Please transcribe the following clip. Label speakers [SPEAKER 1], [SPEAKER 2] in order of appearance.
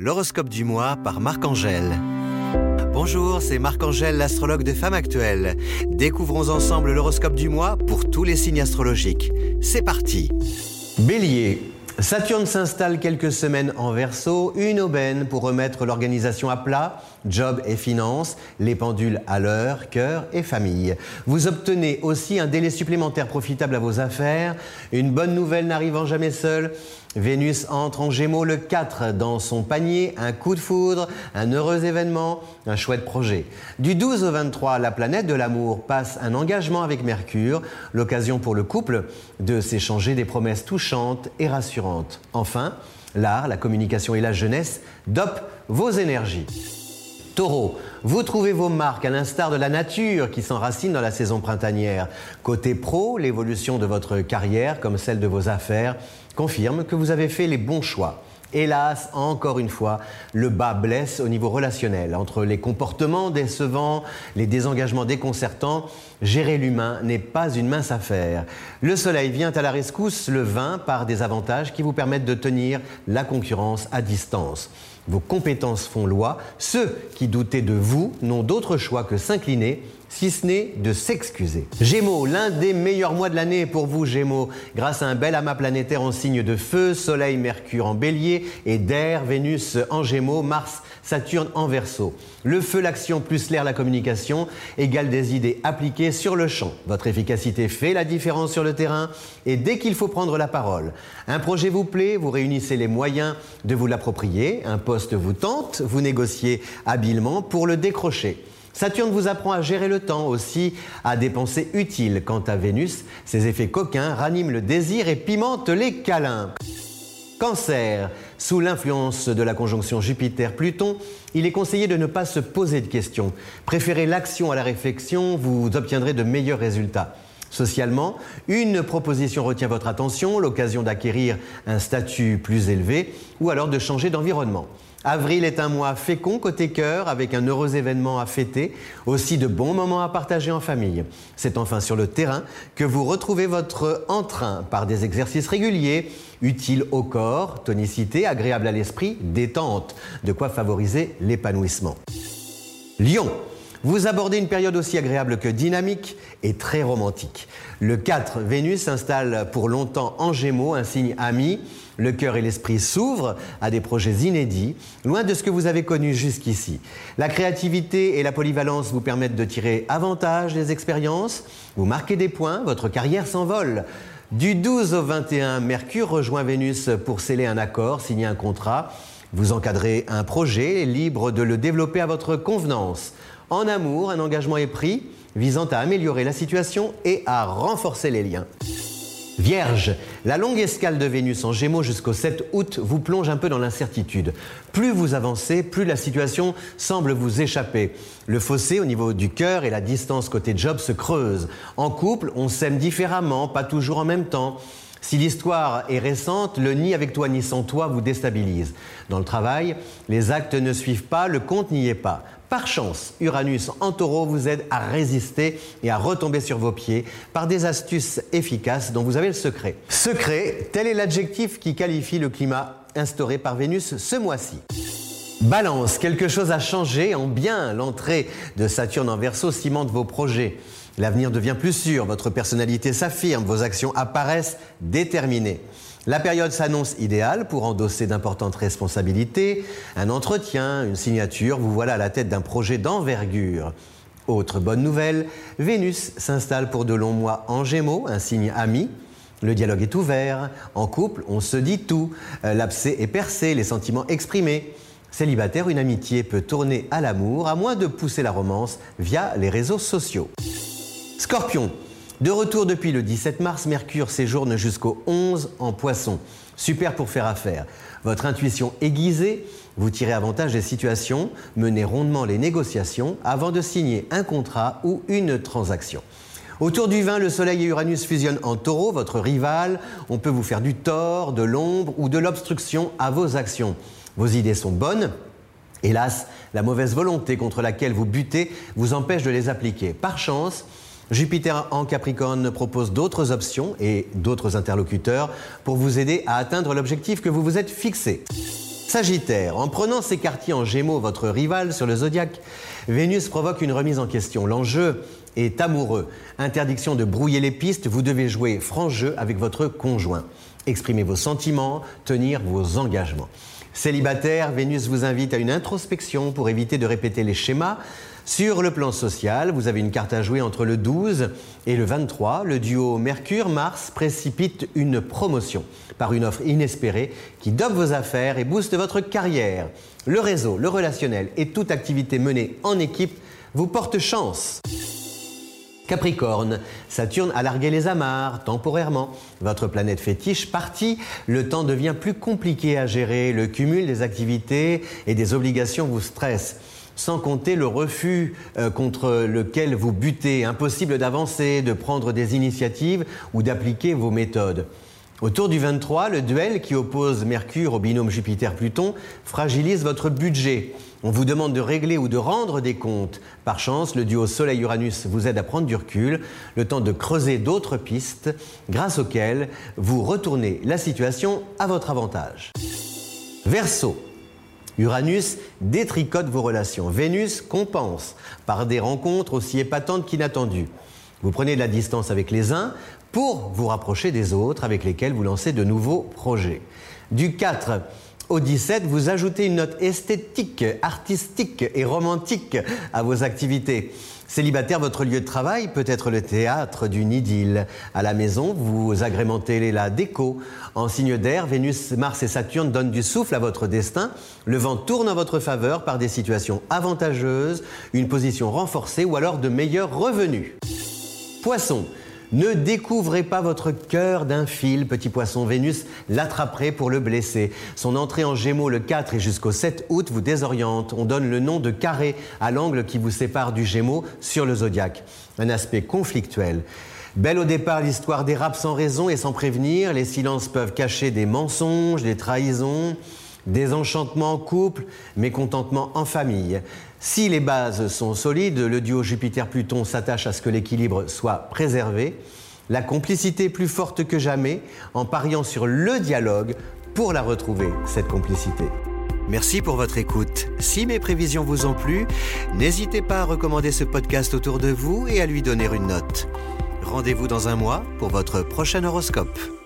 [SPEAKER 1] L'horoscope du mois par Marc-Angèle. Bonjour, c'est Marc-Angèle, l'astrologue de Femmes Actuelles. Découvrons ensemble l'horoscope du mois pour tous les signes astrologiques. C'est parti Bélier, Saturne s'installe quelques semaines en verso, une aubaine pour remettre l'organisation à plat, job et finances, les pendules à l'heure, cœur et famille. Vous obtenez aussi un délai supplémentaire profitable à vos affaires, une bonne nouvelle n'arrivant jamais seule. Vénus entre en Gémeaux le 4 dans son panier, un coup de foudre, un heureux événement, un chouette projet. Du 12 au 23, la planète de l'amour passe un engagement avec Mercure, l'occasion pour le couple de s'échanger des promesses touchantes et rassurantes. Enfin, l'art, la communication et la jeunesse dopent vos énergies. Taureau, vous trouvez vos marques à l'instar de la nature qui s'enracine dans la saison printanière. Côté pro, l'évolution de votre carrière comme celle de vos affaires confirme que vous avez fait les bons choix. Hélas, encore une fois, le bas blesse au niveau relationnel. Entre les comportements décevants, les désengagements déconcertants, gérer l'humain n'est pas une mince affaire. Le soleil vient à la rescousse le vin par des avantages qui vous permettent de tenir la concurrence à distance. Vos compétences font loi. Ceux qui doutaient de vous n'ont d'autre choix que s'incliner si ce n'est de s'excuser. Gémeaux, l'un des meilleurs mois de l'année pour vous, Gémeaux, grâce à un bel amas planétaire en signe de feu, Soleil, Mercure en bélier et d'air, Vénus en Gémeaux, Mars, Saturne en Verseau. Le feu, l'action plus l'air, la communication, égale des idées appliquées sur le champ. Votre efficacité fait la différence sur le terrain et dès qu'il faut prendre la parole, un projet vous plaît, vous réunissez les moyens de vous l'approprier, un poste vous tente, vous négociez habilement pour le décrocher. Saturne vous apprend à gérer le temps aussi, à dépenser utile. Quant à Vénus, ses effets coquins raniment le désir et pimentent les câlins. Cancer, sous l'influence de la conjonction Jupiter-Pluton, il est conseillé de ne pas se poser de questions. Préférez l'action à la réflexion, vous obtiendrez de meilleurs résultats. Socialement, une proposition retient votre attention, l'occasion d'acquérir un statut plus élevé ou alors de changer d'environnement. Avril est un mois fécond côté cœur, avec un heureux événement à fêter, aussi de bons moments à partager en famille. C'est enfin sur le terrain que vous retrouvez votre entrain par des exercices réguliers, utiles au corps, tonicité, agréable à l'esprit, détente, de quoi favoriser l'épanouissement. Lion, vous abordez une période aussi agréable que dynamique et très romantique. Le 4, Vénus s'installe pour longtemps en Gémeaux, un signe ami. Le cœur et l'esprit s'ouvrent à des projets inédits, loin de ce que vous avez connu jusqu'ici. La créativité et la polyvalence vous permettent de tirer avantage des expériences, vous marquez des points, votre carrière s'envole. Du 12 au 21, Mercure rejoint Vénus pour sceller un accord, signer un contrat. Vous encadrez un projet, libre de le développer à votre convenance. En amour, un engagement est pris visant à améliorer la situation et à renforcer les liens. Vierge, la longue escale de Vénus en Gémeaux jusqu'au 7 août vous plonge un peu dans l'incertitude. Plus vous avancez, plus la situation semble vous échapper. Le fossé au niveau du cœur et la distance côté job se creusent. En couple, on s'aime différemment, pas toujours en même temps. Si l'histoire est récente, le ni avec toi ni sans toi vous déstabilise. Dans le travail, les actes ne suivent pas, le compte n'y est pas. Par chance, Uranus en taureau vous aide à résister et à retomber sur vos pieds par des astuces efficaces dont vous avez le secret. Secret, tel est l'adjectif qui qualifie le climat instauré par Vénus ce mois-ci. Balance, quelque chose a changé en bien. L'entrée de Saturne en verso cimente vos projets. L'avenir devient plus sûr, votre personnalité s'affirme, vos actions apparaissent déterminées. La période s'annonce idéale pour endosser d'importantes responsabilités, un entretien, une signature, vous voilà à la tête d'un projet d'envergure. Autre bonne nouvelle, Vénus s'installe pour de longs mois en Gémeaux, un signe ami. Le dialogue est ouvert, en couple on se dit tout, euh, l'abcès est percé, les sentiments exprimés. Célibataire, une amitié peut tourner à l'amour, à moins de pousser la romance via les réseaux sociaux. Scorpion, de retour depuis le 17 mars, Mercure séjourne jusqu'au 11 en poisson. Super pour faire affaire. Votre intuition aiguisée, vous tirez avantage des situations, menez rondement les négociations avant de signer un contrat ou une transaction. Autour du vin, le Soleil et Uranus fusionnent en taureau, votre rival. On peut vous faire du tort, de l'ombre ou de l'obstruction à vos actions. Vos idées sont bonnes. Hélas, la mauvaise volonté contre laquelle vous butez vous empêche de les appliquer. Par chance, Jupiter en Capricorne propose d'autres options et d'autres interlocuteurs pour vous aider à atteindre l'objectif que vous vous êtes fixé. Sagittaire, en prenant ces quartiers en gémeaux, votre rival sur le zodiaque, Vénus provoque une remise en question. L'enjeu est amoureux. Interdiction de brouiller les pistes, vous devez jouer franc jeu avec votre conjoint. Exprimez vos sentiments, tenir vos engagements. Célibataire, Vénus vous invite à une introspection pour éviter de répéter les schémas. Sur le plan social, vous avez une carte à jouer entre le 12 et le 23. Le duo Mercure-Mars précipite une promotion par une offre inespérée qui dope vos affaires et booste votre carrière. Le réseau, le relationnel et toute activité menée en équipe vous porte chance. Capricorne, Saturne a largué les amarres temporairement. Votre planète fétiche partie, le temps devient plus compliqué à gérer. Le cumul des activités et des obligations vous stresse sans compter le refus euh, contre lequel vous butez. Impossible d'avancer, de prendre des initiatives ou d'appliquer vos méthodes. Autour du 23, le duel qui oppose Mercure au binôme Jupiter-Pluton fragilise votre budget. On vous demande de régler ou de rendre des comptes. Par chance, le duo Soleil-Uranus vous aide à prendre du recul, le temps de creuser d'autres pistes, grâce auxquelles vous retournez la situation à votre avantage. Verseau, Uranus détricote vos relations. Vénus compense par des rencontres aussi épatantes qu'inattendues. Vous prenez de la distance avec les uns pour vous rapprocher des autres avec lesquels vous lancez de nouveaux projets. Du 4 au 17, vous ajoutez une note esthétique, artistique et romantique à vos activités. Célibataire, votre lieu de travail peut être le théâtre d'une idylle. À la maison, vous agrémentez la déco. En signe d'air, Vénus, Mars et Saturne donnent du souffle à votre destin. Le vent tourne en votre faveur par des situations avantageuses, une position renforcée ou alors de meilleurs revenus. Poisson, ne découvrez pas votre cœur d'un fil, petit poisson. Vénus l'attraperait pour le blesser. Son entrée en Gémeaux le 4 et jusqu'au 7 août vous désoriente. On donne le nom de carré à l'angle qui vous sépare du Gémeaux sur le zodiaque. Un aspect conflictuel. Belle au départ l'histoire dérape sans raison et sans prévenir. Les silences peuvent cacher des mensonges, des trahisons. Désenchantement en couple, mécontentement en famille. Si les bases sont solides, le duo Jupiter-Pluton s'attache à ce que l'équilibre soit préservé, la complicité plus forte que jamais en pariant sur le dialogue pour la retrouver, cette complicité. Merci pour votre écoute. Si mes prévisions vous ont plu, n'hésitez pas à recommander ce podcast autour de vous et à lui donner une note. Rendez-vous dans un mois pour votre prochain horoscope.